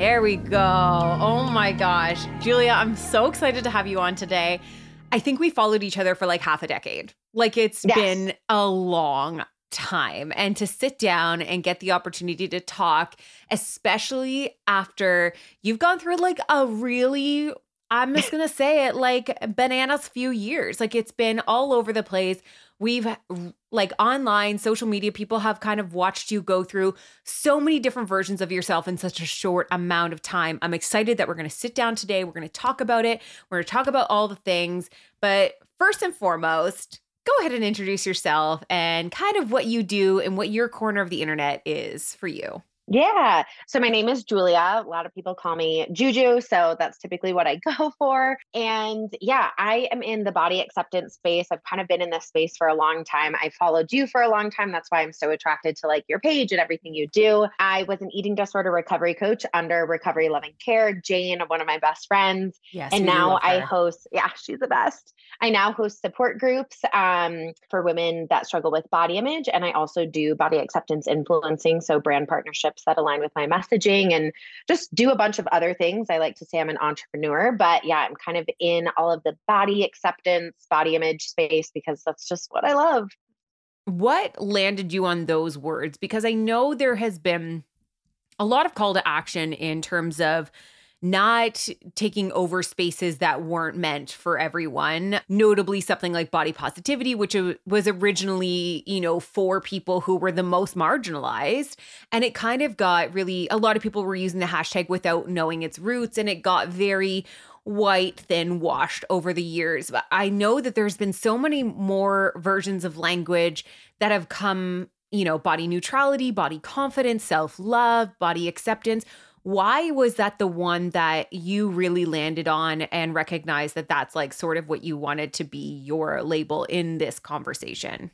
There we go. Oh my gosh. Julia, I'm so excited to have you on today. I think we followed each other for like half a decade. Like it's Yes. been a long time. And to sit down and get the opportunity to talk, especially after you've gone through like a really, I'm just going to say it, like bananas few years. Like it's been all over the place. We've like online social media people have kind of watched you go through so many different versions of yourself in such a short amount of time. I'm excited that we're going to sit down today. We're going to talk about it. We're going to talk about all the things. But first and foremost, go ahead and introduce yourself and kind of what you do and what your corner of the internet is for you. Yeah. So my name is Julia. A lot of people call me Juju. So that's typically what I go for. And yeah, I am in the body acceptance space. I've kind of been in this space for a long time. I followed you for a long time. That's why I'm so attracted to like your page and everything you do. I was an eating disorder recovery coach under Recovery Loving Care, Jane, one of my best friends. Yes. and now I host, yeah, she's the best. I now host support groups um, for women that struggle with body image. And I also do body acceptance influencing. So, brand partnerships that align with my messaging and just do a bunch of other things. I like to say I'm an entrepreneur, but yeah, I'm kind of in all of the body acceptance, body image space because that's just what I love. What landed you on those words? Because I know there has been a lot of call to action in terms of not taking over spaces that weren't meant for everyone. Notably, something like body positivity, which was originally, you know, for people who were the most marginalized. And it kind of got really, a lot of people were using the hashtag without knowing its roots, and it got very white, thin, washed over the years. But I know that there's been so many more versions of language that have come, you know, body neutrality, body confidence, self love, body acceptance. Why was that the one that you really landed on and recognized that that's like sort of what you wanted to be your label in this conversation?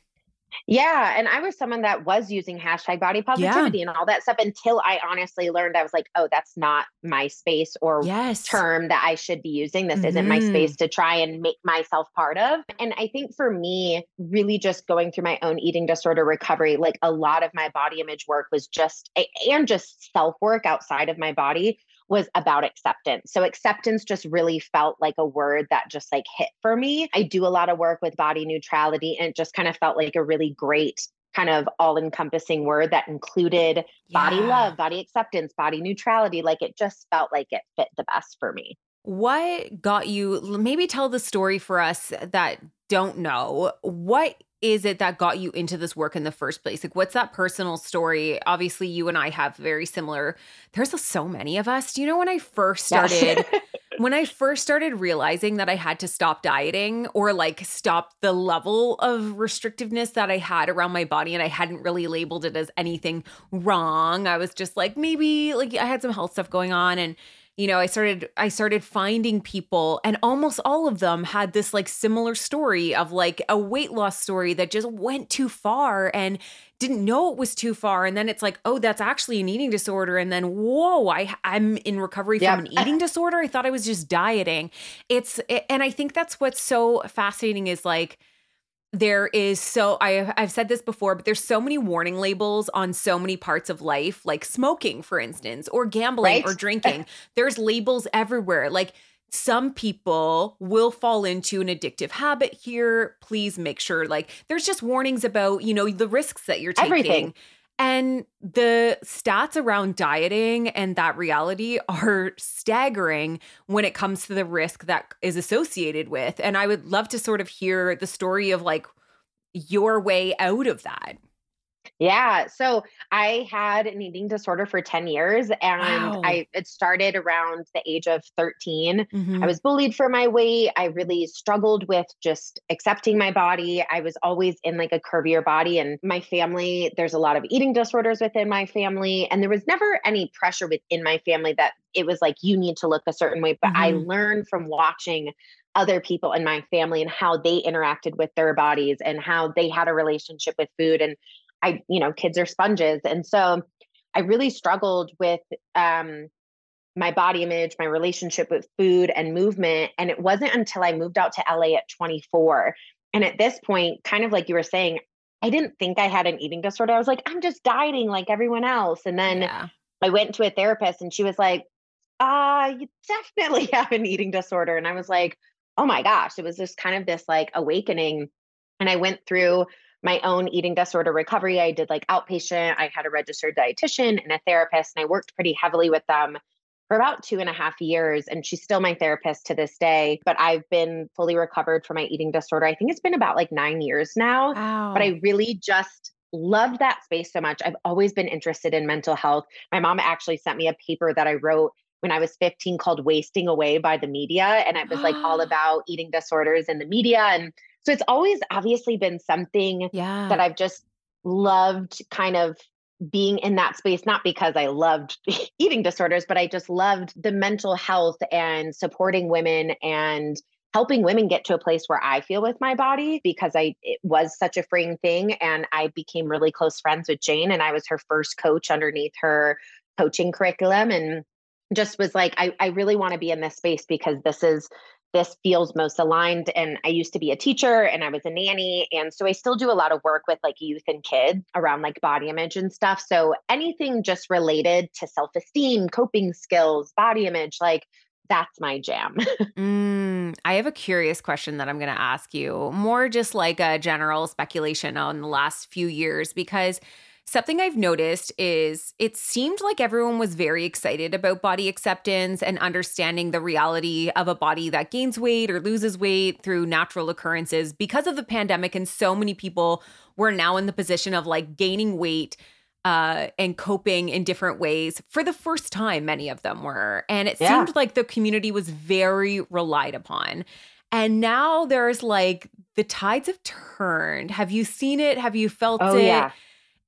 Yeah. And I was someone that was using hashtag body positivity and all that stuff until I honestly learned I was like, oh, that's not my space or Yes. term that I should be using. This isn't my space mm-hmm. to try and make myself part of. And I think for me, really just going through my own eating disorder recovery, like a lot of my body image work was just, and just self work outside of my body was about acceptance. So acceptance just really felt like a word that just like hit for me. I do a lot of work with body neutrality and it just kind of felt like a really great kind of all encompassing word that included body love, body acceptance, body neutrality. Like it just felt like it fit the best for me. What got you? Maybe tell the story for us that don't know. What is it that got you into this work in the first place? Like, what's that personal story? Obviously, you and I have very similar. There's so many of us. Do you know when I first Yes. started? when I first started realizing that I had to stop dieting or like stop the level of restrictiveness that I had around my body, and I hadn't really labeled it as anything wrong. I was just like, maybe like I had some health stuff going on and you know, I started I started finding people and almost all of them had this like similar story of like a weight loss story that just went too far and didn't know it was too far and then it's like oh that's actually an eating disorder and then whoa I I'm in recovery Yep. from an eating disorder I thought I was just dieting it's and I think that's what's so fascinating is like there is so I I've said this before but there's so many warning labels on so many parts of life like smoking for instance or gambling Right. or drinking there's labels everywhere like some people will fall into an addictive habit here please make sure like there's just warnings about you know the risks that you're taking Everything. And the stats around dieting and that reality are staggering when it comes to the risk that is associated with. And I would love to sort of hear the story of like your way out of that. Yeah. So I had an eating disorder for 10 years and Wow. I it started around the age of 13. Mhm. I was bullied for my weight. I really struggled with just accepting my body. I was always in like a curvier body and my family there's a lot of eating disorders within my family and there was never any pressure within my family that it was like you need to look a certain way, but I Mhm. learned from watching other people in my family and how they interacted with their bodies and how they had a relationship with food and I, you know, kids are sponges. And so I really struggled with um, my body image, my relationship with food and movement. And it wasn't until I moved out to LA at 24. And at this point, kind of like you were saying, I didn't think I had an eating disorder. I was like, I'm just dieting like everyone else. And then yeah. I went to a therapist and she was like, uh, you definitely have an eating disorder. And I was like, oh my gosh, it was just kind of this like awakening. And I went through my own eating disorder recovery. I did like outpatient, I had a registered dietitian and a therapist, and I worked pretty heavily with them for about two and a half years. And she's still my therapist to this day. But I've been fully recovered from my eating disorder. I think it's been about like nine years now Wow. but I really just loved that space so much. I've always been interested in mental health. My mom actually sent me a paper that I wrote when I was 15 called Wasting Away by the Media. And it was like all about eating disorders in the media. And so it's always obviously been something yeah. that I've just loved kind of being in that space, not because I loved eating disorders, but I just loved the mental health and supporting women and helping women get to a place where I feel with my body because I it was such a freeing thing and I became really close friends with Jane and I was her first coach underneath her coaching curriculum and just was like I I really want to be in this space because this is this feels most aligned and I used to be a teacher and I was a nanny and so I still do a lot of work with like youth and kids around like body image and stuff. So anything just related to self-esteem coping skills body image like that's my jam. Mm, I have a curious question that I'm going to ask you, more just like a general speculation on the last few years, because something I've noticed is it seemed like everyone was very excited about body acceptance and understanding the reality of a body that gains weight or loses weight through natural occurrences because of the pandemic. And so many people were now in the position of like gaining weight uh, and coping in different ways for the first time, many of them were. And it Yeah. seemed like the community was very relied upon. And now there's like the tides have turned. Have you seen it? Have you felt oh it? yeah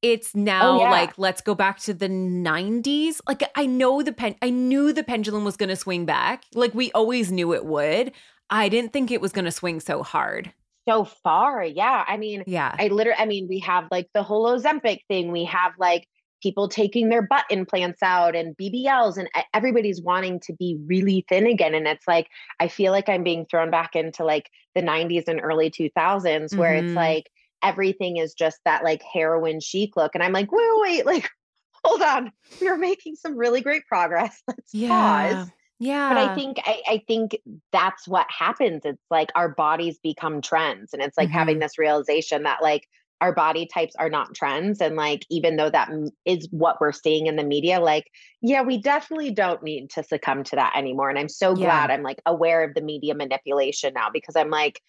It's now yeah. like let's go back to the 90s. Like I know the pen I knew the pendulum was going to swing back. Like we always knew it would. I didn't think it was going to swing so hard. so far yeah i mean Yeah. I literally, I mean, we have like the whole Ozempic thing. We have like people taking their butt implants out and BBLs, and everybody's wanting to be really thin again. And it's like, I feel like I'm being thrown back into like the 90s and early 2000s where Mhm. it's like everything is just that like heroin chic look. And I'm like, wait, wait, like, hold on. We're making some really great progress. Let's yeah. pause. Yeah. But I think I, I think that's what happens. It's like our bodies become trends, and it's like having mm-hmm. this realization that like our body types are not trends, and like even though that is what we're seeing in the media, like yeah, we definitely don't need to succumb to that anymore. And I'm so Yeah. glad I'm like aware of the media manipulation now because I'm like,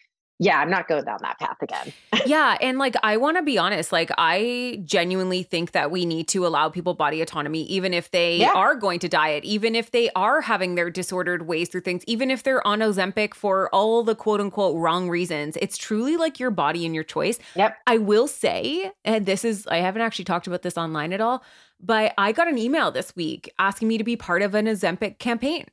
yeah, I'm not going down that path again. yeah. And like, I want to be honest, like, I genuinely think that we need to allow people body autonomy, even if they Yeah. are going to diet, even if they are having their disordered ways through things, even if they're on Ozempic for all the quote unquote wrong reasons. It's truly like your body and your choice. Yep. I will say, and this is, I haven't actually talked about this online at all, But I got an email this week asking me to be part of an Ozempic campaign.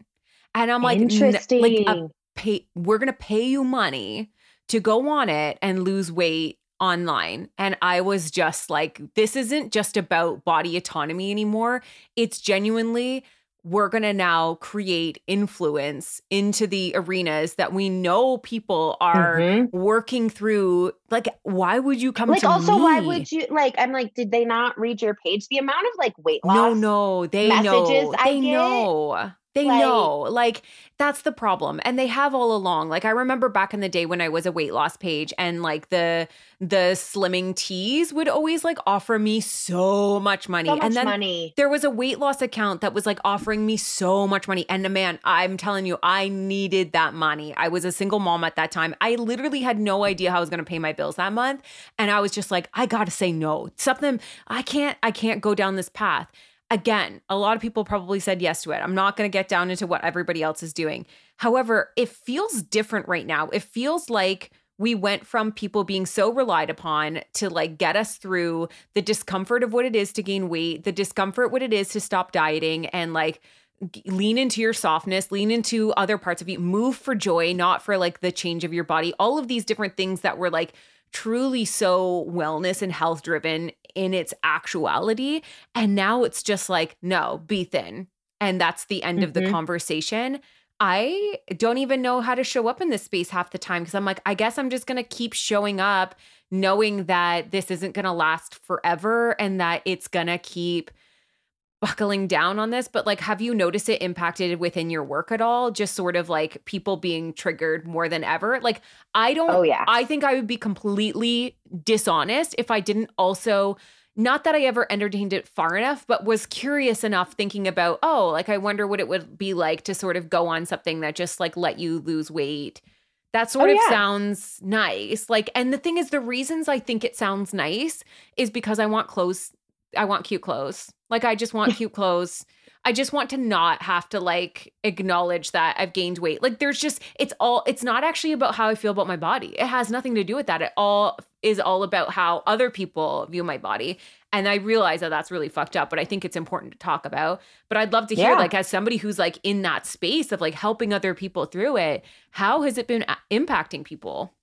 And I'm like, Interesting. like a pay, we're going to pay you money to go on it and lose weight online. And I was just like, this isn't just about body autonomy anymore. It's genuinely, we're going to now create influence into the arenas that we know people are Mhm. working through. Like, why would you come like also why would you like i'm like did they not read your page the amount of like weight loss No, no, they messages know. I They get, know. They like- know. Like that's the problem. And they have all along. Like I remember back in the day when I was a weight loss page and like the the slimming teas would always like offer me so much money. so much and then money there was a weight loss account that was like offering me so much money. And man, I'm telling you, I needed that money. I was a single mom at that time. I literally had no idea how I was going to pay my bills that month. And I was just like, I got to say no. Something, I can't, I can't go down this path. Again, a lot of people probably said yes to it. I'm not going to get down into what everybody else is doing. However, it feels different right now. It feels like we went from people being so relied upon to like get us through the discomfort of what it is to gain weight, the discomfort what it is to stop dieting and like lean into your softness, lean into other parts of you, move for joy, not for like the change of your body. All of these different things that were like truly so wellness and health driven in its actuality. And now it's just like, no, be thin. And that's the end of the Mhm. conversation. I don't even know how to show up in this space half the time because I'm like, I guess I'm just going to keep showing up knowing that this isn't going to last forever and that it's going to keep buckling down on this. But like, have you noticed it impacted within your work at all? Just sort of like people being triggered more than ever? Like, I don't, oh yeah I think I would be completely dishonest if I didn't also not that I ever entertained it far enough, but was curious enough thinking about, oh, like I wonder what it would be like to sort of go on something that just like let you lose weight. That sort Oh, of yeah. sounds nice. Like, and the thing is, the reasons I think it sounds nice is because I want clothes. I want cute clothes. Like, I just want cute clothes. I just want to not have to like acknowledge that I've gained weight. Like there's just it's all it's not actually about how I feel about my body. It has nothing to do with that. It all is all about how other people view my body. And I realize that that's really fucked up, but I think it's important to talk about. But I'd love to hear Yeah. like as somebody who's like in that space of like helping other people through it, how has it been a- impacting people?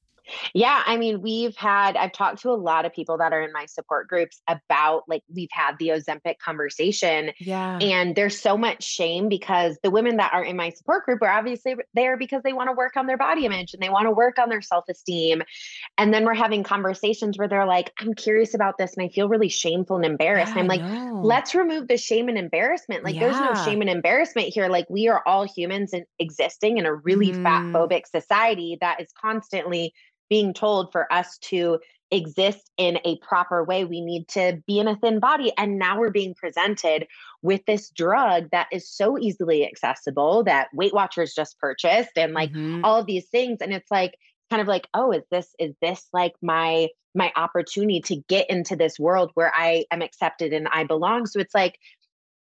Yeah, I mean, we've had, I've talked to a lot of people that are in my support groups about like, we've had the Ozempic conversation, Yeah. and there's so much shame because the women that are in my support group are obviously there because they want to work on their body image and they want to work on their self esteem. And then we're having conversations where they're like, I'm curious about this and I feel really shameful and embarrassed. and I'm like, let's remove the shame and embarrassment. Like, there's no shame and embarrassment here. Like, we are all humans and existing in a really Mhm. fat phobic society that is constantly being told for us to exist in a proper way. We need to be in a thin body. And now we're being presented with this drug that is so easily accessible that Weight Watchers just purchased and like Mhm. all of these things. And it's like, kind of like, oh, is this, is this like my, my opportunity to get into this world where I am accepted and I belong? So it's like,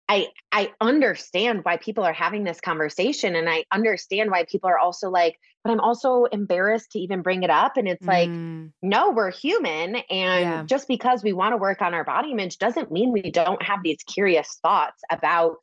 I I understand why people are having this conversation and I understand why people are also like but I'm also embarrassed to even bring it up and it's like Mm. no we're human and Yeah. just because we want to work on our body image doesn't mean we don't have these curious thoughts about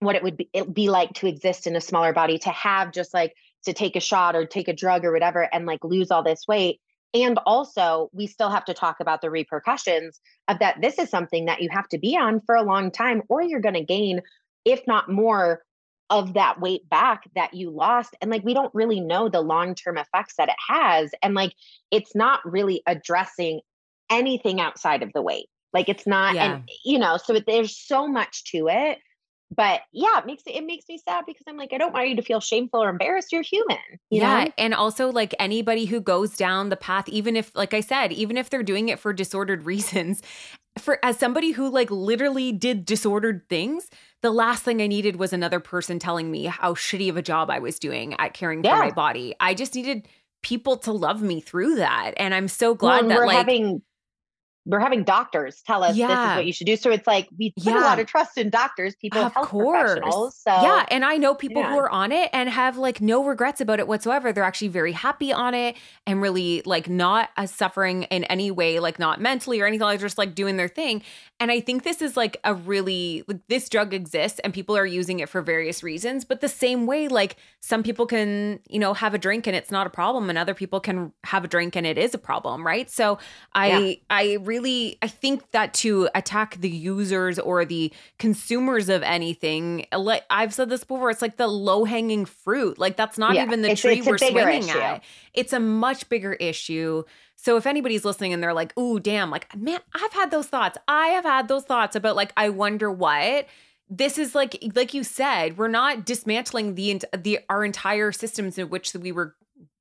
what it would be it be like to exist in a smaller body to have just like to take a shot or take a drug or whatever and like lose all this weight and also we still have to talk about the repercussions of that this is something that you have to be on for a long time or you're going to gain if not more of that weight back that you lost and like we don't really know the long-term effects that it has and like it's not really addressing anything outside of the weight like it's not and you know so there's so much to it but yeah it makes it, it makes me sad because i'm like i don't want you to feel shameful or embarrassed you're human you yeah. know And also, like anybody who goes down the path, even if, like I said, even if they're doing it for disordered reasons, for as somebody who like literally did disordered things, the last thing I needed was another person telling me how shitty of a job I was doing at caring for my body. I just needed people to love me through that. And I'm so glad and that we're like having we're having doctors tell us this is what you should do. So it's like we put a lot of trust in doctors, people, Of health course. professionals. So yeah, and I know people who are on it and have like no regrets about it whatsoever. They're actually very happy on it and really like not as suffering in any way, like not mentally or anything, like just like doing their thing. And I think this is like a really like this drug exists and people are using it for various reasons. But the same way, like some people can, you know, have a drink and it's not a problem, and other people can have a drink and it is a problem, right? So I Yeah. I really I think that to attack the users or the consumers of anything, like I've said this before, it's like the low hanging fruit. Like that's not Yeah, even the it's- tree it's we're swinging issue. at. It's a much bigger issue. So if anybody's listening and they're like, "Ooh, damn!" Like, man, I've had those thoughts. I have had those thoughts about like, I wonder what. This is like, like you said, we're not dismantling the the our entire systems in which we were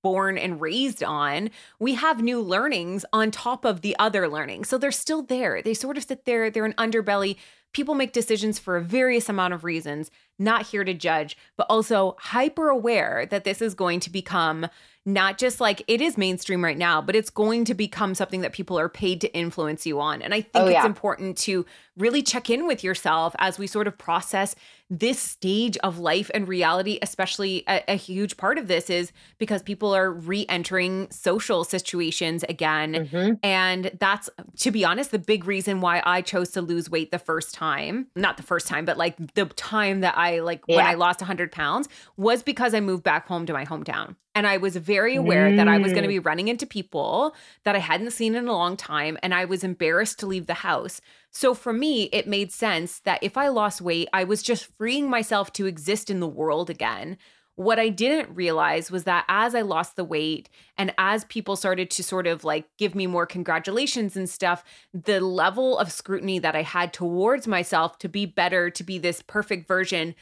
born and raised on, we have new learnings on top of the other learnings. So they're still there. They sort of sit there, they're an underbelly. People make decisions for a various amount of reasons, not here to judge, but also hyper aware that this is going to become not just like it is mainstream right now, but it's going to become something that people are paid to influence you on. And I think Oh, it's important to really check in with yourself as we sort of process this stage of life and reality, especially a, a huge part of this is because people are re entering social situations again. Mhm. And that's, to be honest, the big reason why I chose to lose weight the first time. Not the first time, but like the time that I, like when I lost 100 pounds was because I moved back home to my hometown. And I was very aware that I was going to Mm. be running into people that I hadn't seen in a long time. And I was embarrassed to leave the house. So for me, it made sense that if I lost weight, I was just freeing myself to exist in the world again. What I didn't realize was that as I lost the weight and as people started to sort of like give me more congratulations and stuff, the level of scrutiny that I had towards myself to be better, to be this perfect version,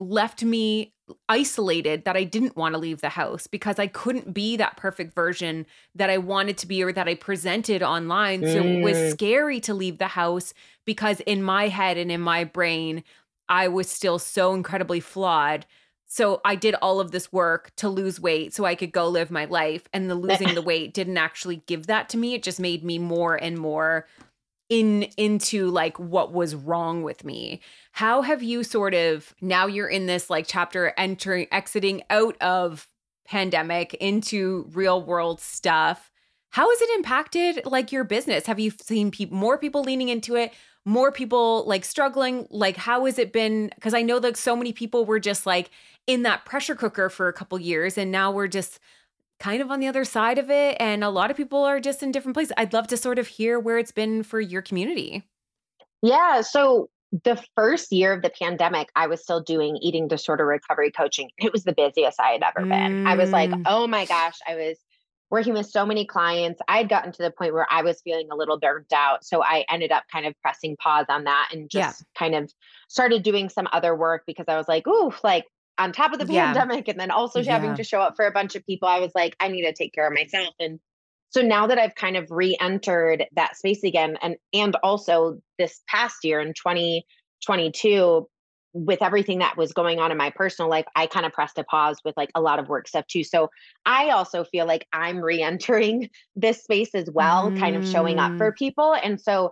left me isolated that I didn't want to leave the house because I couldn't be that perfect version that I wanted to be or that I presented online. So it was Mm. scary to leave the house because in my head and in my brain, I was still so incredibly flawed. So I did all of this work to lose weight so I could go live my life. And the losing the weight didn't actually give that to me. It just made me more and more in into like what was wrong with me. How have you sort of now you're in this like chapter entering exiting out of pandemic into real world stuff. How has it impacted like your business? Have you seen people more people leaning into it? More people like struggling? Like how has it been because I know that so many people were just like in that pressure cooker for a couple years and now we're just kind of on the other side of it and a lot of people are just in different places. I'd love to sort of hear where it's been for your community. Yeah. So the first year of the pandemic, I was still doing eating disorder recovery coaching. It was the busiest I had ever been. I was like, Mm. oh my gosh, I was working with so many clients. I had gotten to the point where I was feeling a little burnt out. So I ended up kind of pressing pause on that and Yeah. just kind of started doing some other work because I was like, ooh, like on top of the Yeah. pandemic and then also having to show up for a bunch of people, I was like, I need to take care of myself. And so now that I've kind of re-entered that space again, and and also this past year in 2022, with everything that was going on in my personal life, I kind of pressed a pause with like a lot of work stuff too. So I also feel like I'm re-entering this space as well, kind of showing up mm. for people. And so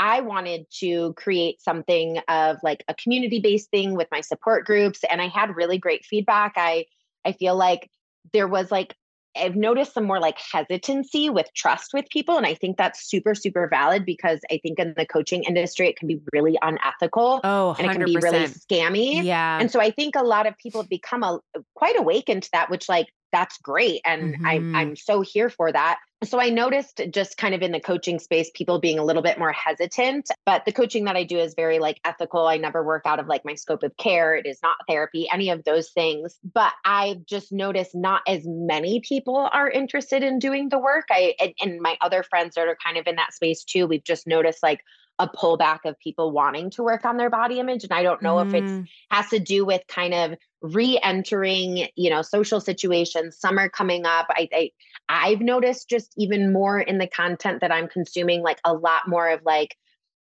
I wanted to create something of like a community-based thing with my support groups. And I had really great feedback. I I feel like there was like I've noticed some more like hesitancy with trust with people. And I think that's super, super valid because I think in the coaching industry, it can be really unethical Oh, and it can be really scammy. Yeah. And so I think a lot of people have become a, quite awakened to that, which like that's great. And Mhm. I'm I'm so here for that. So I noticed just kind of in the coaching space, people being a little bit more hesitant. But the coaching that I do is very like ethical. I never work out of like my scope of care. It is not therapy, any of those things. But I've just noticed not as many people are interested in doing the work. I and, and my other friends that are kind of in that space too, we've just noticed like a pullback of people wanting to work on their body image. And I don't know if it's Mm. has to do with kind of re-entering you know social situations summer coming up I, I i've noticed just even more in the content that i'm consuming like a lot more of like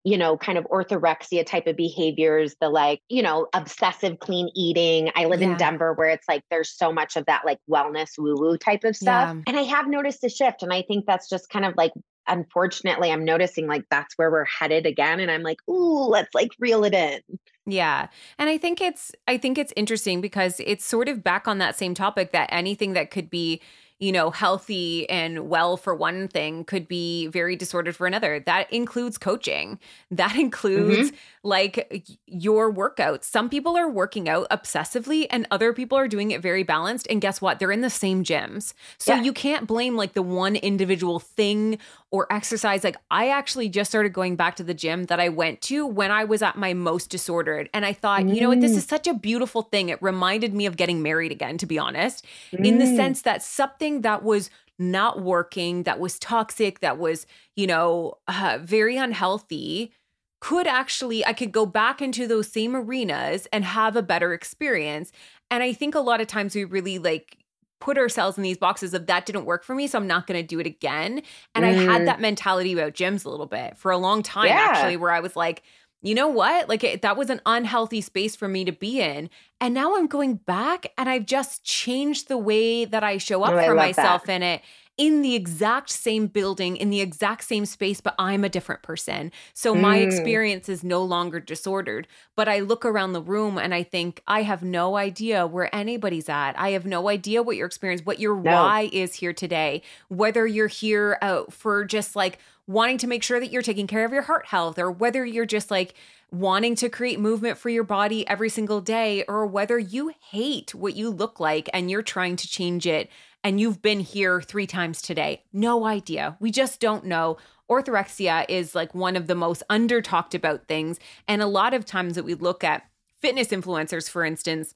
you know, kind of orthorexia type of behaviors, the like, you know, obsessive clean eating. I live Yeah. in Denver where it's like there's so much of that like wellness woo woo type of stuff. Yeah. And I have noticed a shift. And I think that's just kind of like, unfortunately, I'm noticing like that's where we're headed again. And I'm like, ooh, let's like reel it in. Yeah. And I think it's I think it's interesting because it's sort of back on that same topic that anything that could be, you know, healthy and well for one thing could be very disordered for another. That includes coaching. That mm-hmm. includes like your workouts. Some people are working out obsessively and other people are doing it very balanced and guess what? They're in the same gyms. So Yeah. you can't blame like the one individual thing or exercise. Like I actually just started going back to the gym that I went to when I was at my most disordered. And I thought, you know what, this is such a beautiful thing. It reminded me of getting married again, to be honest, in the Mm. sense that something that was not working, that was toxic, that was, you know, uh, very unhealthy could actually I could go back into those same arenas and have a better experience. And I think a lot of times we really like put ourselves in these boxes of that didn't work for me, so I'm not going to do it again. And I Mm. had that mentality about gyms a little bit for a long time Yeah. actually where I was like, you know what? Like it, that was an unhealthy space for me to be in. And now I'm going back and I've just changed the way that I show up Oh, for myself that. in it in the exact same building, in the exact same space, but I'm a different person. So my Mm. experience is no longer disordered. But I look around the room and I think, I have no idea where anybody's at. I have no idea what your experience, what your No. why is here today. Whether you're here uh, for just like wanting to make sure that you're taking care of your heart health, or whether you're just like, wanting to create movement for your body every single day, or whether you hate what you look like and you're trying to change it and you've been here three times today. No idea. We just don't know. Orthorexia is like one of the most under talked about things. And a lot of times that we look at fitness influencers, for instance,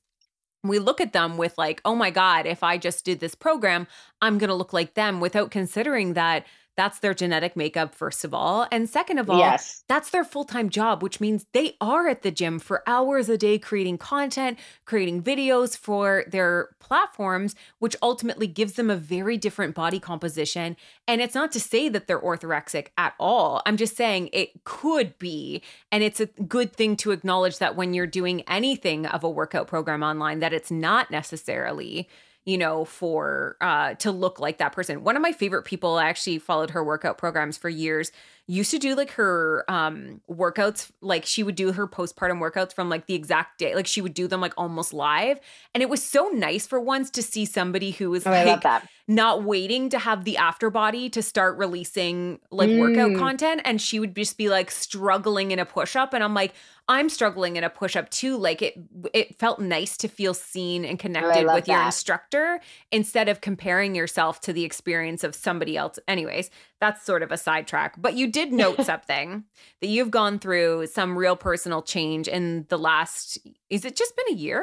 we look at them with like, oh my God, if I just did this program, I'm going to look like them without considering that that's their genetic makeup, first of all. And second of all, Yes. that's their full time job, which means they are at the gym for hours a day creating content, creating videos for their platforms, which ultimately gives them a very different body composition. And it's not to say that they're orthorexic at all. I'm just saying it could be. And it's a good thing to acknowledge that when you're doing anything of a workout program online, that it's not necessarily you know, for uh to look like that person. One of my favorite people, I actually followed her workout programs for years, used to do like her um workouts, like she would do her postpartum workouts from like the exact day. Like she would do them like almost live. And it was so nice for once to see somebody who was Oh, like that. not waiting to have the after body to start releasing like workout Mm. content and she would just be like struggling in a push up and I'm like I'm struggling in a push up too like it it felt nice to feel seen and connected love with your instructor instead of comparing yourself to the experience of somebody else anyways that's sort of a sidetrack but you did note something that you've gone through some real personal change in the last is it just been a year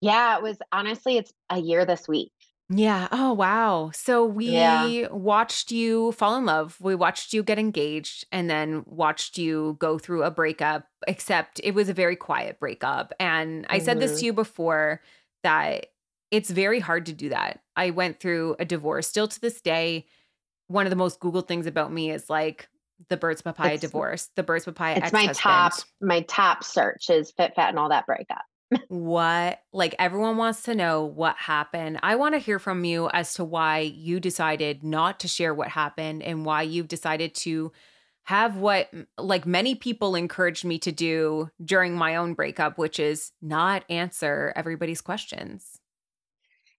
Yeah, it was honestly, it's a year this week. Yeah. Oh, wow. So we Yeah. watched you fall in love. We watched you get engaged and then watched you go through a breakup, except it was a very quiet breakup. And I said this to mm-hmm. you before that it's very hard to do that. I went through a divorce. Still to this day, one of the most Googled things about me is like the Birds Papaya It's- divorce, the Birds Papaya It's my top, my top search is fit, fat, and all that breakup. what? Like everyone wants to know what happened. I want to hear from you as to why you decided not to share what happened and why you've decided to have what like many people encouraged me to do during my own breakup which is not answer everybody's questions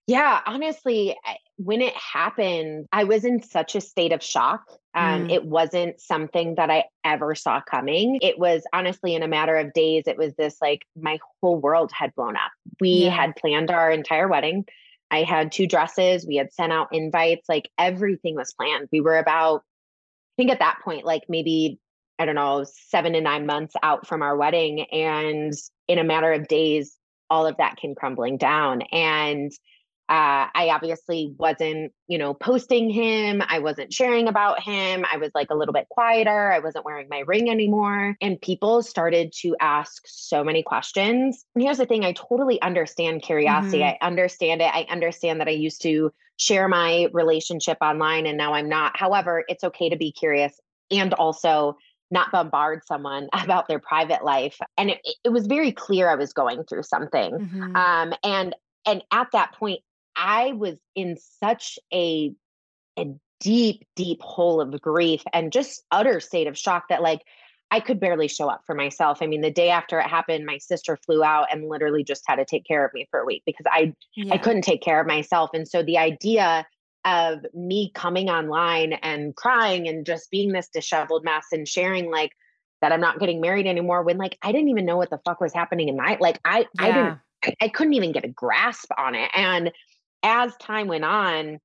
Yeah, honestly, when it happened, I was in such a state of shock. Um, Mm. It wasn't something that I ever saw coming. It was honestly in a matter of days, it was this like my whole world had blown up. We Yeah. had planned our entire wedding. I had two dresses. We had sent out invites. Like everything was planned. We were about, I think at that point, like maybe, I don't know, seven to nine months out from our wedding. And in a matter of days, all of that came crumbling down. And uh, I obviously wasn't, you know, posting him. I wasn't sharing about him. I was like a little bit quieter. I wasn't wearing my ring anymore. And people started to ask so many questions. And here's the thing I totally understand curiosity. Mhm. I understand it. I understand that I used to share my relationship online and now I'm not. However, it's okay to be curious. And also, not bombard someone about their private life. And it, it was very clear I was going through something. Mhm. Um, and and at that point, I was in such a a deep, deep hole of grief and just utter state of shock that like I could barely show up for myself. I mean, the day after it happened, my sister flew out and literally just had to take care of me for a week because I I couldn't take care of myself. And so the idea of me coming online and crying and just being this disheveled mess and sharing like that I'm not getting married anymore when like I didn't even know what the fuck was happening in my like I I didn't I couldn't even get a grasp on it. And as time went on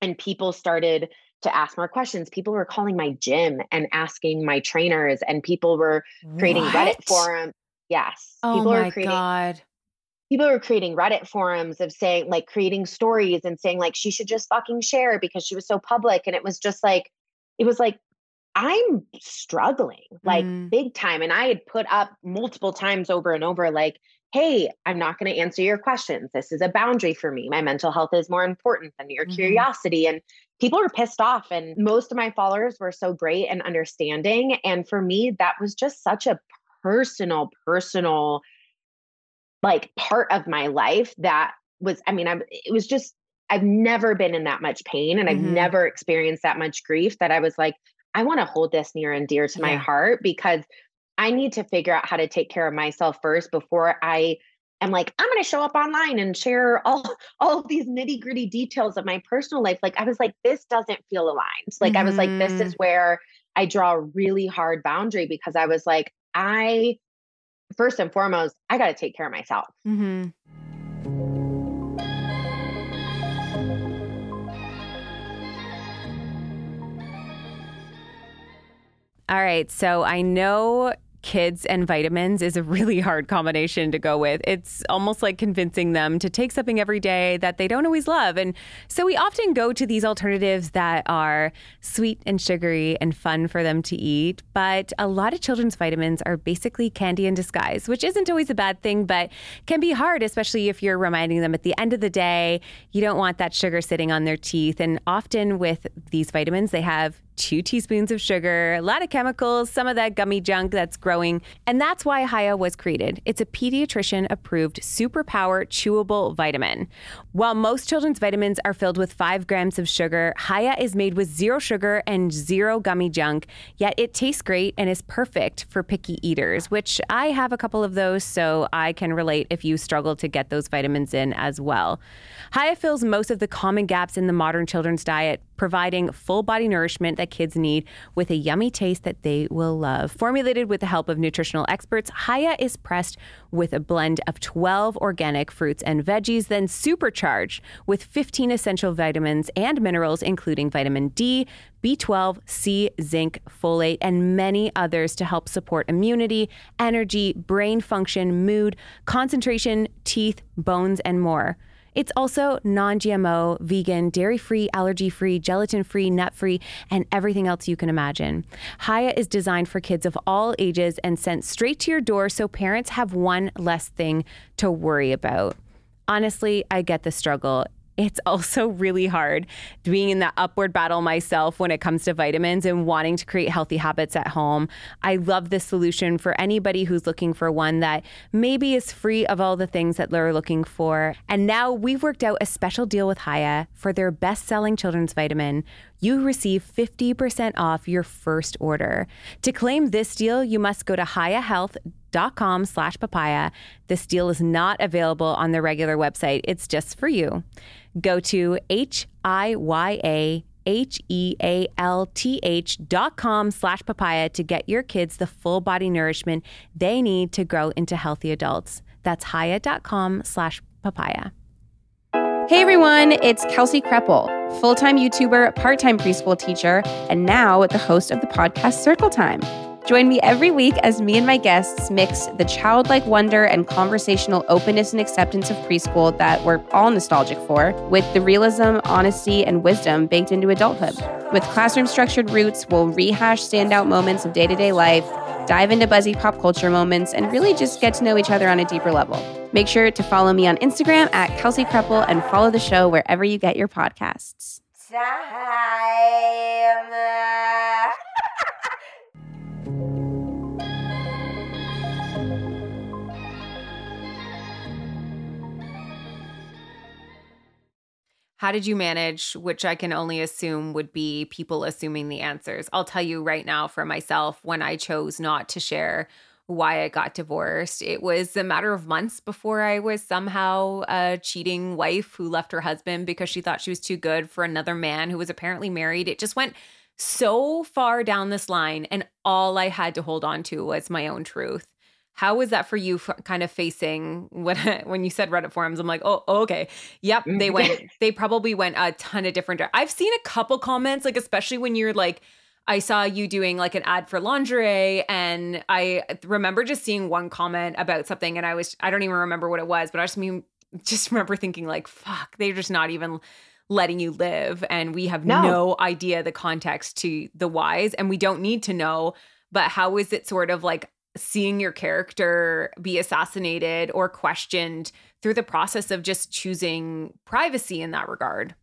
and people started to ask more questions, people were calling my gym and asking my trainers and people were creating Reddit forums. Yes. Oh people my were creating god. people were creating Reddit forums of saying like creating stories and saying like she should just fucking share because she was so public. And it was just like, it was like, I'm struggling like Mm. big time. And I had put up multiple times over and over, like, hey, I'm not going to answer your questions. This is a boundary for me. My mental health is more important than your Mhm. curiosity. And people were pissed off. And most of my followers were so great and understanding. And for me, that was just such a personal, personal like part of my life that was i mean i'm it was just i've never been in that much pain and i've Mhm. never experienced that much grief that i was like i want to hold this near and dear to my heart because i need to figure out how to take care of myself first before i am like i'm going to show up online and share all all of these nitty gritty details of my personal life like i was like this doesn't feel aligned like i was like this is where i draw a really hard boundary because i was like i first and foremost, I got to take care of myself. Mhm. All right. So I know kids and vitamins is a really hard combination to go with. It's almost like convincing them to take something every day that they don't always love. And so we often go to these alternatives that are sweet and sugary and fun for them to eat. But a lot of children's vitamins are basically candy in disguise, which isn't always a bad thing, but can be hard, especially if you're reminding them at the end of the day, you don't want that sugar sitting on their teeth. And often with these vitamins, they have two teaspoons of sugar, a lot of chemicals, some of that gummy junk that's growing. And that's why Hiya was created. It's a pediatrician approved superpower chewable vitamin. While most children's vitamins are filled with five grams of sugar, Hiya is made with zero sugar and zero gummy junk, yet it tastes great and is perfect for picky eaters, which I have a couple of those, so I can relate if you struggle to get those vitamins in as well. Hiya fills most of the common gaps in the modern children's diet, providing full body nourishment that kids need with a yummy taste that they will love. Formulated with the help of nutritional experts, Hiya is pressed with a blend of 12 organic fruits and veggies, then supercharged with 15 essential vitamins and minerals, including vitamin D, B12, C, zinc, folate, and many others to help support immunity, energy, brain function, mood, concentration, teeth, bones, and more. It's also non GMO, vegan, dairy free, allergy free, gelatin free, nut free, and everything else you can imagine. Hiya is designed for kids of all ages and sent straight to your door so parents have one less thing to worry about. Honestly, I get the struggle. It's also really hard being in that upward battle myself when it comes to vitamins and wanting to create healthy habits at home. I love this solution for anybody who's looking for one that maybe is free of all the things that they're looking for. And now we've worked out a special deal with Hiya for their best selling children's vitamin. You receive 50% off your first order. To claim this deal, you must go to hiyahealth.com slash papaya. This deal is not available on the regular website. It's just for you. Go to H-I-Y-A H-E-A-L-T-H dot com slash papaya to get your kids the full body nourishment they need to grow into healthy adults. That's hiya.com slash papaya. Hey everyone, it's Kelsey Kreppel, full time YouTuber, part time preschool teacher, and now the host of the podcast Circle Time. Join me every week as me and my guests mix the childlike wonder and conversational openness and acceptance of preschool that we're all nostalgic for with the realism, honesty, and wisdom baked into adulthood. With classroom structured roots, we'll rehash standout moments of day to day life, dive into buzzy pop culture moments, and really just get to know each other on a deeper level. Make sure to follow me on Instagram at Kelsey Kreppel and follow the show wherever you get your podcasts. How did you manage, which I can only assume would be people assuming the answers? I'll tell you right now for myself, when I chose not to share why I got divorced, it was a matter of months before I was somehow a cheating wife who left her husband because she thought she was too good for another man who was apparently married. It just went so far down this line, and all I had to hold on to was my own truth. How was that for you, kind of facing when when you said Reddit forums? I'm like, oh, okay, yep. They Mm-hmm. went, they probably went a ton of different. I've seen a couple comments, like especially when you're like, I saw you doing like an ad for lingerie, and I remember just seeing one comment about something, and I was, I don't even remember what it was, but I just mean, just remember thinking like, fuck, they're just not even letting you live, and we have No. no idea the context to the whys, and we don't need to know. But how is it sort of like seeing your character be assassinated or questioned through the process of just choosing privacy in that regard?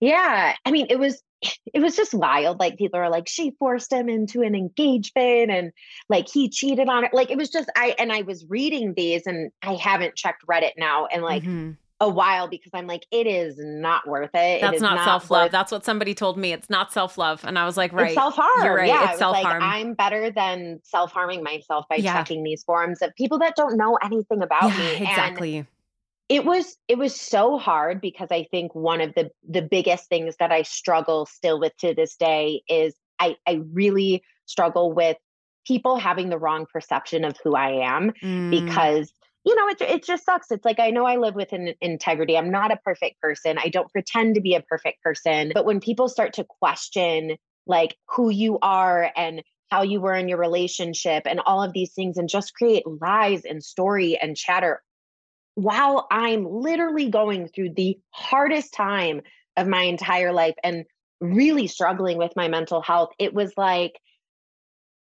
Yeah. I mean, it was it was just wild. Like people are like, she forced him into an engagement and like he cheated on it. Like it was just I and I was reading these and I haven't checked Reddit now and like Mhm. A while because I'm like, it is not worth it. It That's is not, self love. worth- That's what somebody told me. It's not self love, and I was like, right, self harm. You're right. Yeah, it's self harm. Like, I'm better than self harming myself by Yeah. checking these forums of people that don't know anything about yeah, me. And exactly. it was it was so hard because I think one of the the biggest things that I struggle still with to this day is I I really struggle with people having the wrong perception of who I am Mm, because you know it it just sucks. It's like I know I live with an integrity. I'm not a perfect person. I don't pretend to be a perfect person. But when people start to question like who you are and how you were in your relationship and all of these things and just create lies and story and chatter while I'm literally going through the hardest time of my entire life and really struggling with my mental health, it was like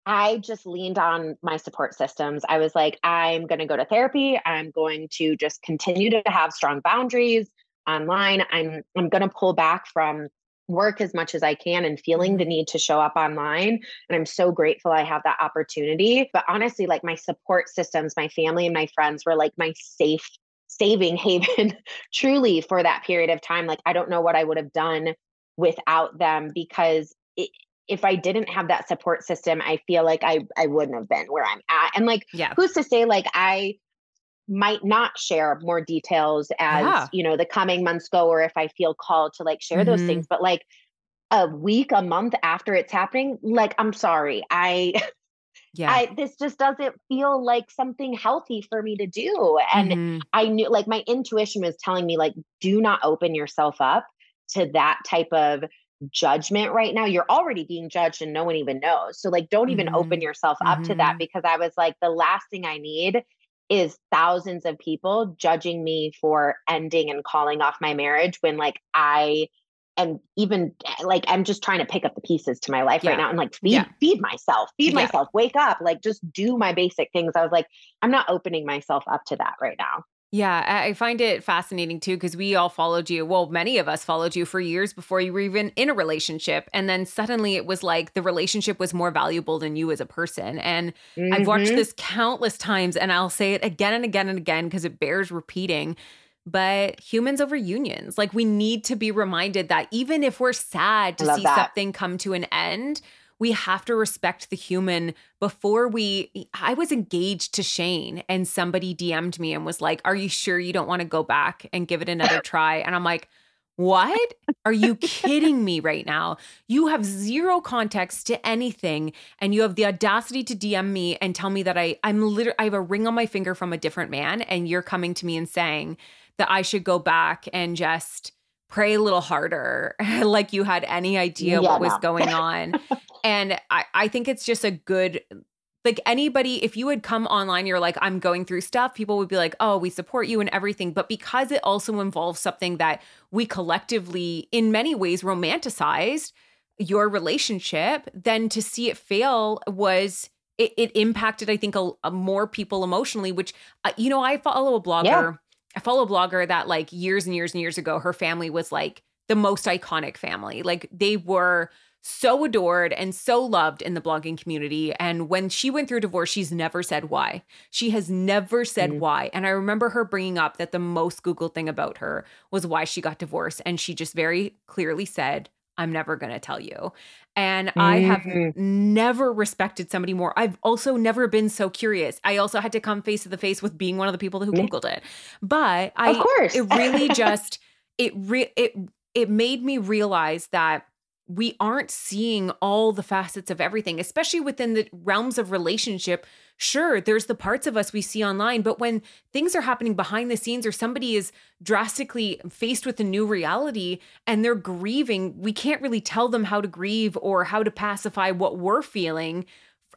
I just leaned on my support systems. I was like, I'm going to go to therapy. I'm going to just continue to have strong boundaries online. I'm I'm going to pull back from work as much as I can and feeling mm-hmm. the need to show up online. And I'm so grateful I have that opportunity. But honestly, like my support systems, my family and my friends were like my safe saving haven truly for that period of time. Like I don't know what I would have done without them because it, if I didn't have that support system, I feel like I I wouldn't have been where I'm at. And like yeah. who's to say like I might not share more details as Yeah. you know the coming months go or if I feel called to like share those Mhm. things but like a week a month after it's happening like I'm sorry I Yeah. I this just doesn't feel like something healthy for me to do and Mhm. I knew like my intuition was telling me like do not open yourself up to that type of judgment right now you're already being judged and no one even knows so like don't even open Mhm. yourself up to that Mhm. because I was like the last thing I need is thousands of people judging me for ending and calling off my marriage when like I am even like I'm just trying to pick up the pieces to my life Yeah. right now and like feed Yeah. feed myself, feed Yeah. myself, wake up, like just do my basic things. I was like, I'm not opening myself up to that right now. Yeah, I find it fascinating too because we all followed you. Well, many of us followed you for years before you were even in a relationship. And then suddenly it was like the relationship was more valuable than you as a person. And I've watched Mhm. this countless times and I'll say it again and again and again because it bears repeating. But humans over unions, like we need to be reminded that even if we're sad to see that. something come to an end, we have to respect the human before we. I was engaged to Shane and somebody DM'd me and was like, Are you sure you don't want to go back and give it another try? And I'm like, what? Are you kidding me right now? You have zero context to anything and you have the audacity to DM me and tell me that I I'm literally I have a ring on my finger from a different man and you're coming to me and saying that I should go back and just pray a little harder like you had any idea Yeah, what was no. going on. and I I think it's just a good like anybody if you had come online you're like i'm going through stuff people would be like oh we support you and everything but because it also involves something that we collectively in many ways romanticized your relationship then to see it fail was it, it impacted i think a, a more people emotionally which uh, you know i follow a blogger Yeah. i follow a blogger that like years and years and years ago her family was like the most iconic family like they were so adored and so loved in the blogging community. And when she went through divorce, she's never said why. She has never said mm. why. And I remember her bringing up that the most Googled thing about her was why she got divorced. And she just very clearly said, I'm never going to tell you. And mm. I have mm-hmm. never respected somebody more. I've also never been so curious. I also had to come face to the face with being one of the people who Googled it. But I, of course. it really just, it, re- it, it made me realize that we aren't seeing all the facets of everything, especially within the realms of relationship. Sure, there's the parts of us we see online, but when things are happening behind the scenes or somebody is drastically faced with a new reality and they're grieving, we can't really tell them how to grieve or how to pacify what we're feeling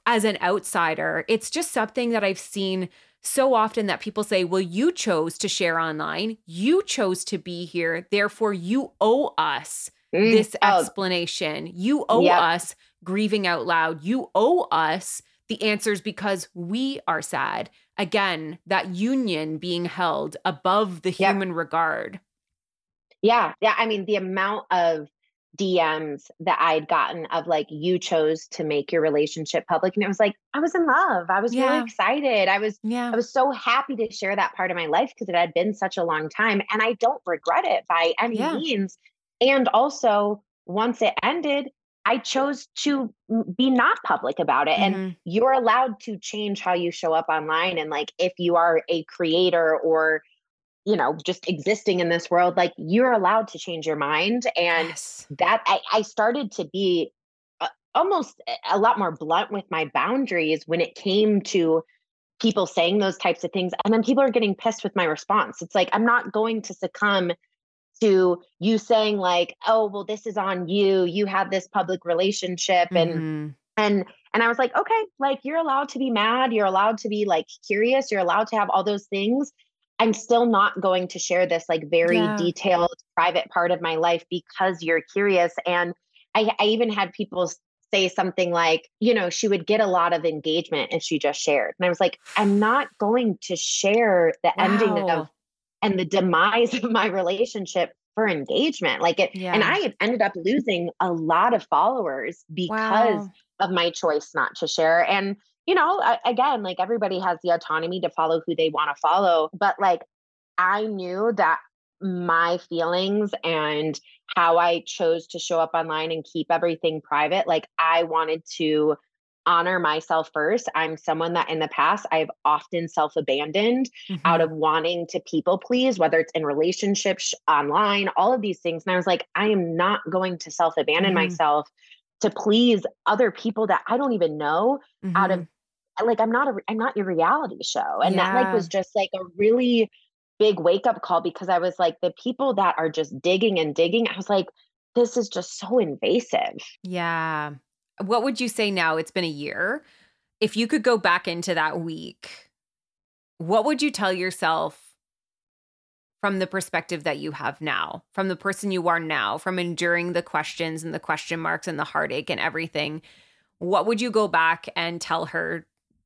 as an outsider. It's just something that I've seen so often that people say, Well, you chose to share online, you chose to be here, therefore you owe us mm. this oh. explanation. You owe yep. us grieving out loud. You owe us the answers because we are sad. Again, that union being held above the yep. human regard. Yeah. Yeah. I mean, the amount of DMs that I'd gotten of like, you chose to make your relationship public. And it was like, I was in love. I was yeah. really excited. I was, yeah. I was so happy to share that part of my life because it had been such a long time. And I don't regret it by any yeah. means. And also, once it ended, I chose to be not public about it. Mm-hmm. And you're allowed to change how you show up online. And like, if you are a creator or, you know, just existing in this world, like you're allowed to change your mind. And yes. that I, I started to be uh, almost a lot more blunt with my boundaries when it came to people saying those types of things. And then people are getting pissed with my response. It's like, I'm not going to succumb to you saying like oh well this is on you you have this public relationship and mm-hmm. and and i was like okay like you're allowed to be mad you're allowed to be like curious you're allowed to have all those things i'm still not going to share this like very yeah. detailed private part of my life because you're curious and I, I even had people say something like, you know, she would get a lot of engagement and she just shared. And I was like, I'm not going to share the wow. ending of and the demise of my relationship for engagement. Like it, yeah. and I ended up losing a lot of followers because wow. of my choice not to share. And, you know, again, like everybody has the autonomy to follow who they want to follow. But like, I knew that my feelings and how I chose to show up online and keep everything private, like, I wanted to honor myself first. I'm someone that in the past I've often self abandoned mm-hmm. out of wanting to people please, whether it's in relationships, online, all of these things. And I was like, I am not going to self abandon mm-hmm. myself to please other people that I don't even know mm-hmm. out of mm-hmm. like I'm not a I'm not your reality show. And yeah. that like was just like a really big wake up call because I was like the people that are just digging and digging, I was like this is just so invasive. Yeah what would you say now? It's been a year. If you could go back into that week, what would you tell yourself from the perspective that you have now, from the person you are now, from enduring the questions and the question marks and the heartache and everything? What would you go back and tell her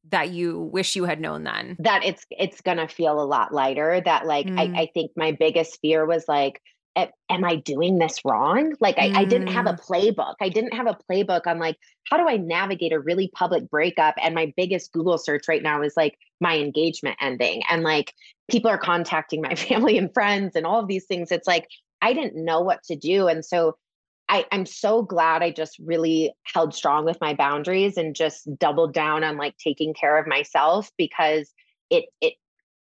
that you wish you had known then? That it's it's gonna feel a lot lighter. That like mm. I, I think my biggest fear was like am I doing this wrong? Like I, mm. I, didn't have a mm. playbook. I didn't have a playbook on like how do I navigate a really public breakup? And my biggest Google search right now is like my engagement ending. And like people are contacting my family and friends and all of these things. It's like I didn't know what to do. And so I, I'm so glad I just really held strong with my boundaries and just doubled down on like taking care of myself because it it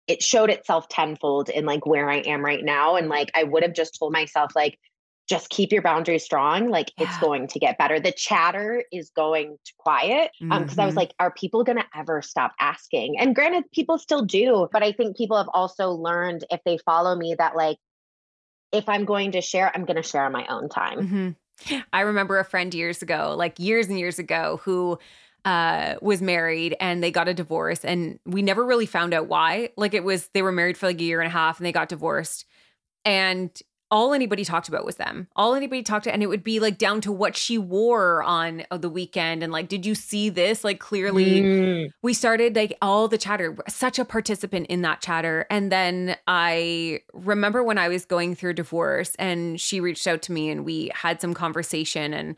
it showed itself tenfold in like where I am right now. And like I would have just told myself, like, just keep your boundaries strong. Like yeah. it's going to get better. The chatter is going to quiet. Um, because mm-hmm. I was mm-hmm. like, are people gonna ever stop asking? And granted, people still do, but I think people have also learned if they follow me that like if I'm going to share, I'm gonna share on my own time. Mm-hmm. I remember a friend years ago, like years and years ago, who uh, was married and they got a divorce and we never really found out why. Like it was they were married for like a year and a half and they got divorced. And all anybody talked about was them. All anybody talked to, and it would be like down to what she wore on uh, the weekend. And like, did you see this? Like, clearly, mm. we started like all the chatter, such a participant in that chatter. And then I remember when I was going through divorce and she reached out to me and we had some conversation. And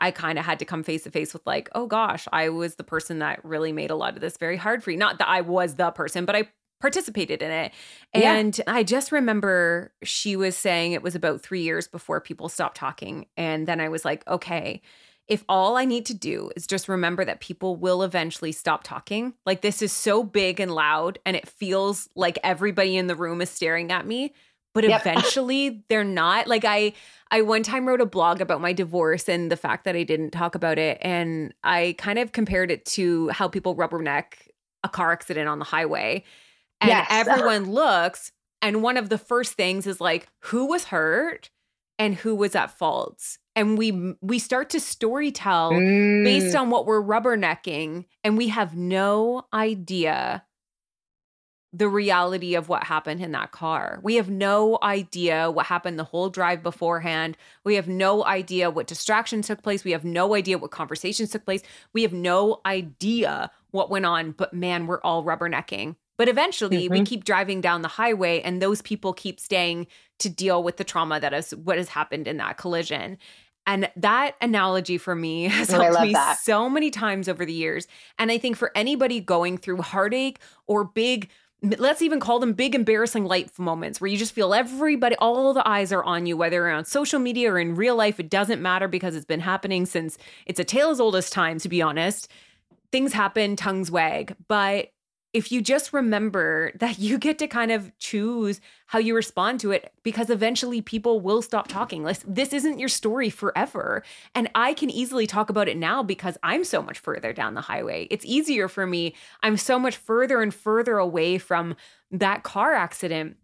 I kind of had to come face to face with like, oh gosh, I was the person that really made a lot of this very hard for you. Not that I was the person, but I participated in it. And yeah. I just remember she was saying it was about 3 years before people stopped talking and then I was like, okay, if all I need to do is just remember that people will eventually stop talking, like this is so big and loud and it feels like everybody in the room is staring at me, but yep. eventually they're not. Like I I one time wrote a blog about my divorce and the fact that I didn't talk about it and I kind of compared it to how people rubberneck a car accident on the highway. And yes. everyone looks and one of the first things is like who was hurt and who was at fault and we we start to story tell mm. based on what we're rubbernecking and we have no idea the reality of what happened in that car. We have no idea what happened the whole drive beforehand. We have no idea what distractions took place. We have no idea what conversations took place. We have no idea what went on, but man, we're all rubbernecking. But eventually mm-hmm. we keep driving down the highway and those people keep staying to deal with the trauma that is what has happened in that collision. And that analogy for me has helped me that. so many times over the years. And I think for anybody going through heartache or big let's even call them big embarrassing life moments where you just feel everybody all the eyes are on you whether on social media or in real life it doesn't matter because it's been happening since it's a tale as old as time to be honest. Things happen tongues wag but if you just remember that you get to kind of choose how you respond to it because eventually people will stop talking. Like, this isn't your story forever. And I can easily talk about it now because I'm so much further down the highway. It's easier for me. I'm so much further and further away from that car accident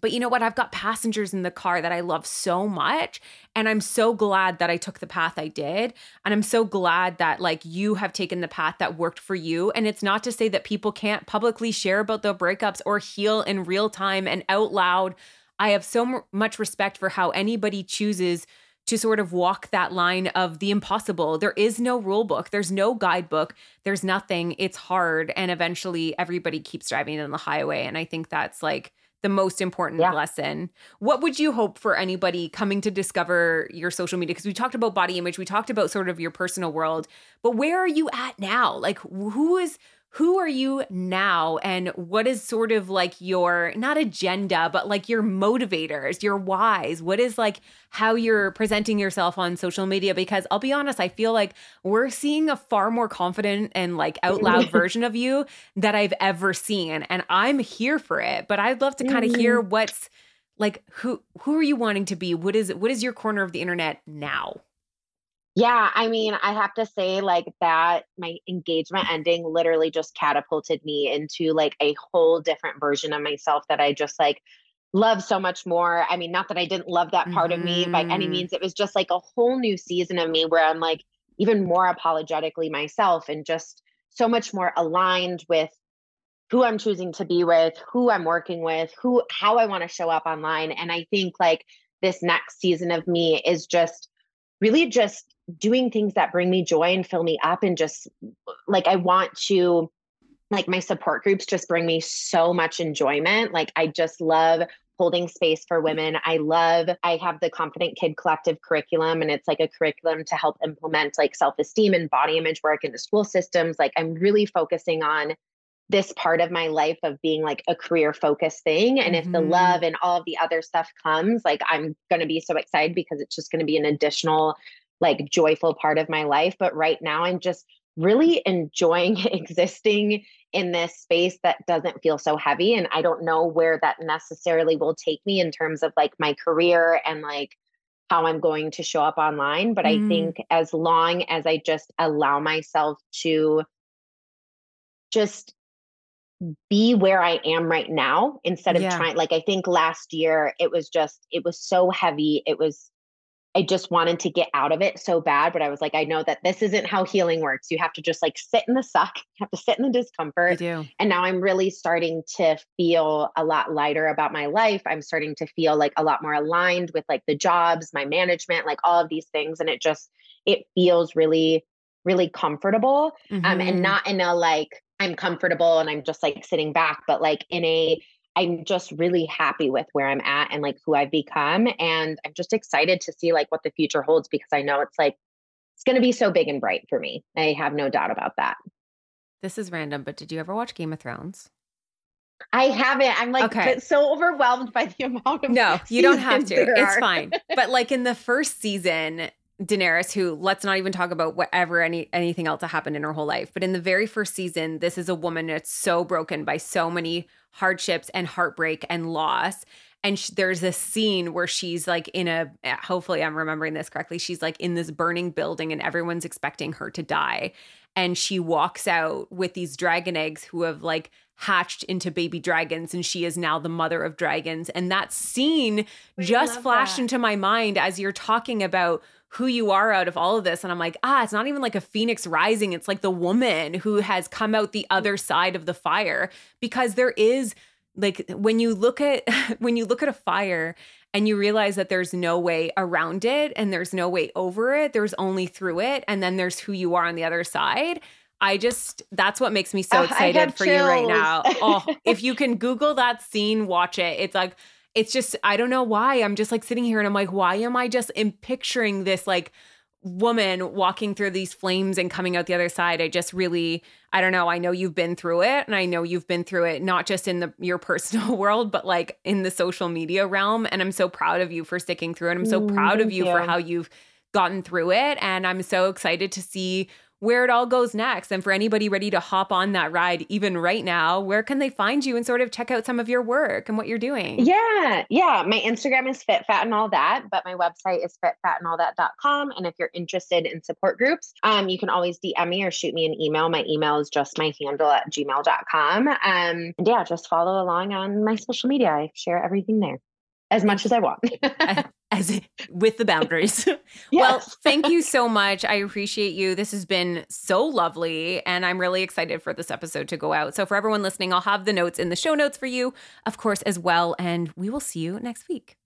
but you know what? I've got passengers in the car that I love so much. And I'm so glad that I took the path I did. And I'm so glad that, like, you have taken the path that worked for you. And it's not to say that people can't publicly share about their breakups or heal in real time and out loud. I have so much respect for how anybody chooses to sort of walk that line of the impossible. There is no rule book, there's no guidebook, there's nothing. It's hard. And eventually everybody keeps driving on the highway. And I think that's like, the most important yeah. lesson. What would you hope for anybody coming to discover your social media? Because we talked about body image, we talked about sort of your personal world, but where are you at now? Like, who is who are you now and what is sort of like your not agenda but like your motivators your whys? What is like how you're presenting yourself on social media? Because i'll be honest i feel like we're seeing a far more confident and like out loud version of you that i've ever seen and i'm here for it but i'd love to kind of hear mm-hmm. what's like who who are you wanting to be? What is what is your corner of the internet now yeah, I mean, I have to say, like, that my engagement ending literally just catapulted me into like a whole different version of myself that I just like love so much more. I mean, not that I didn't love that part mm-hmm. of me by any mm-hmm. means. It was just like a whole new season of me where I'm like even more apologetically myself and just so much more aligned with who I'm choosing to be with, who I'm working with, who how I want to show up online. And I think like this next season of me is just really just doing things that bring me joy and fill me up and just like I want to like my support groups just bring me so much enjoyment. Like I just love holding space for women. I love I have the Confident Kid Collective curriculum and it's like a curriculum to help implement like self-esteem and body image work in the school systems. Like I'm really focusing on this part of my life of being like a career focused thing and mm-hmm. if the mm-hmm. love and all of the other stuff comes like i'm going to be so excited because it's just going to be an additional like joyful part of my life. But right now, I'm just really enjoying existing in this space that doesn't feel so heavy. And I don't know where that necessarily will take me in terms of like my career and like how I'm going to show up online. But mm. I think as long as I just allow myself to just be where I am right now instead of yeah. trying like I think last year it was just it was so heavy it was I just wanted to get out of it so bad, but I was like, I know that this isn't how healing works. You have to just like sit in the suck, you have to sit in the discomfort. do. And now I'm really starting to feel a lot lighter about my life. I'm starting to feel like a lot more aligned with like the jobs, my management, like all of these things. And it just, it feels really, really comfortable. Mm-hmm. Um, and mm-hmm. not in a like, I'm comfortable and I'm just like sitting back, but like in a I'm just really happy with where I'm at and like who I've become. And I'm just excited to see like what the future holds because I know it's like it's going to be so big and bright for me. I have no doubt about that. This is random, but did you ever watch Game of Thrones? I haven't. I'm like Okay. so overwhelmed by the amount of No, you don't have to. It's fine. But like in the first season, Daenerys, who let's not even talk about whatever any anything else that happened in her whole life, but in the very first season, this is a woman that's so broken by so many hardships and heartbreak and loss. And sh- there's this scene where she's like in a, hopefully I'm remembering this correctly. She's like in this burning building and everyone's expecting her to die. And she walks out with these dragon eggs who have like hatched into baby dragons. And she is now the mother of dragons. And that scene just flashed that. into my mind as you're talking about who you are out of all of this. And I'm like, ah, it's not even like a phoenix rising. It's like the woman who has come out the other side of the fire because there is like when you look at when you look at a fire and you realize that there's no way around it and there's no way over it there's only through it and then there's who you are on the other side i just that's what makes me so Oh, excited for you right now oh if you can google that scene watch it it's like it's just i don't know why. I'm just like sitting here and i'm like why am i just in picturing this like woman walking through these flames and coming out the other side? I just really i don't know. I know you've been through it and i know you've been through it not just in the your personal world but like in the social media realm. And i'm so proud of you for sticking through it. I'm so Mm, proud of thank you, for how you've gotten through it. And i'm so excited to see where it all goes next and for anybody ready to hop on that ride even right now where can they find you and sort of check out some of your work and what you're doing Yeah, yeah. My Instagram is fit, fat, and all that, but my website is fitfatandallthat.com. And if you're interested in support groups, um, you can always DM me or shoot me an email. My email is just my handle at gmail.com. Um, and yeah, just follow along on my social media. I share everything there as much as I want. as with the boundaries Well, thank you so much. I appreciate you. This has been so lovely, and I'm really excited for this episode to go out. So, for everyone listening, I'll have the notes in the show notes for you, of course, as well. And we will see you next week.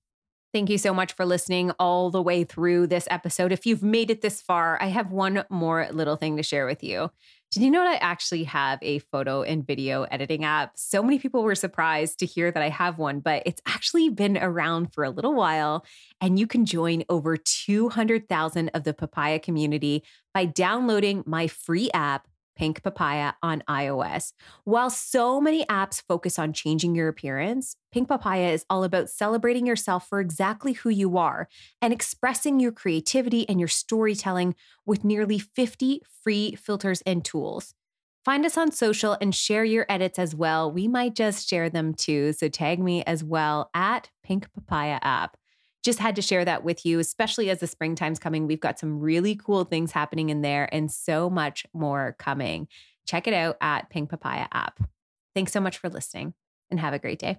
Thank you so much for listening all the way through this episode. If you've made it this far, I have one more little thing to share with you. Did you know that I actually have a photo and video editing app? So many people were surprised to hear that I have one, but it's actually been around for a little while and you can join over 200,000 of the papaya community by downloading my free app, Pink Papaya, on iOS. While so many apps focus on changing your appearance, Pink Papaya is all about celebrating yourself for exactly who you are and expressing your creativity and your storytelling with nearly 50 free filters and tools. Find us on social and share your edits as well. We might just share them too. So tag me as well at Pink Papaya app just had to share that with you, especially as the springtime's coming. We've got some really cool things happening in there and so much more coming. Check it out at Pink Papaya app. Thanks so much for listening and have a great day.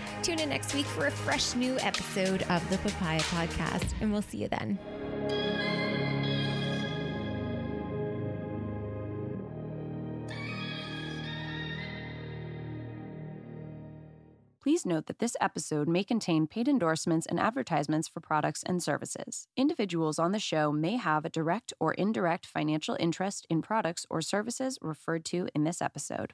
Tune in next week for a fresh new episode of the Papaya Podcast, and we'll see you then. Please note that this episode may contain paid endorsements and advertisements for products and services. Individuals on the show may have a direct or indirect financial interest in products or services referred to in this episode.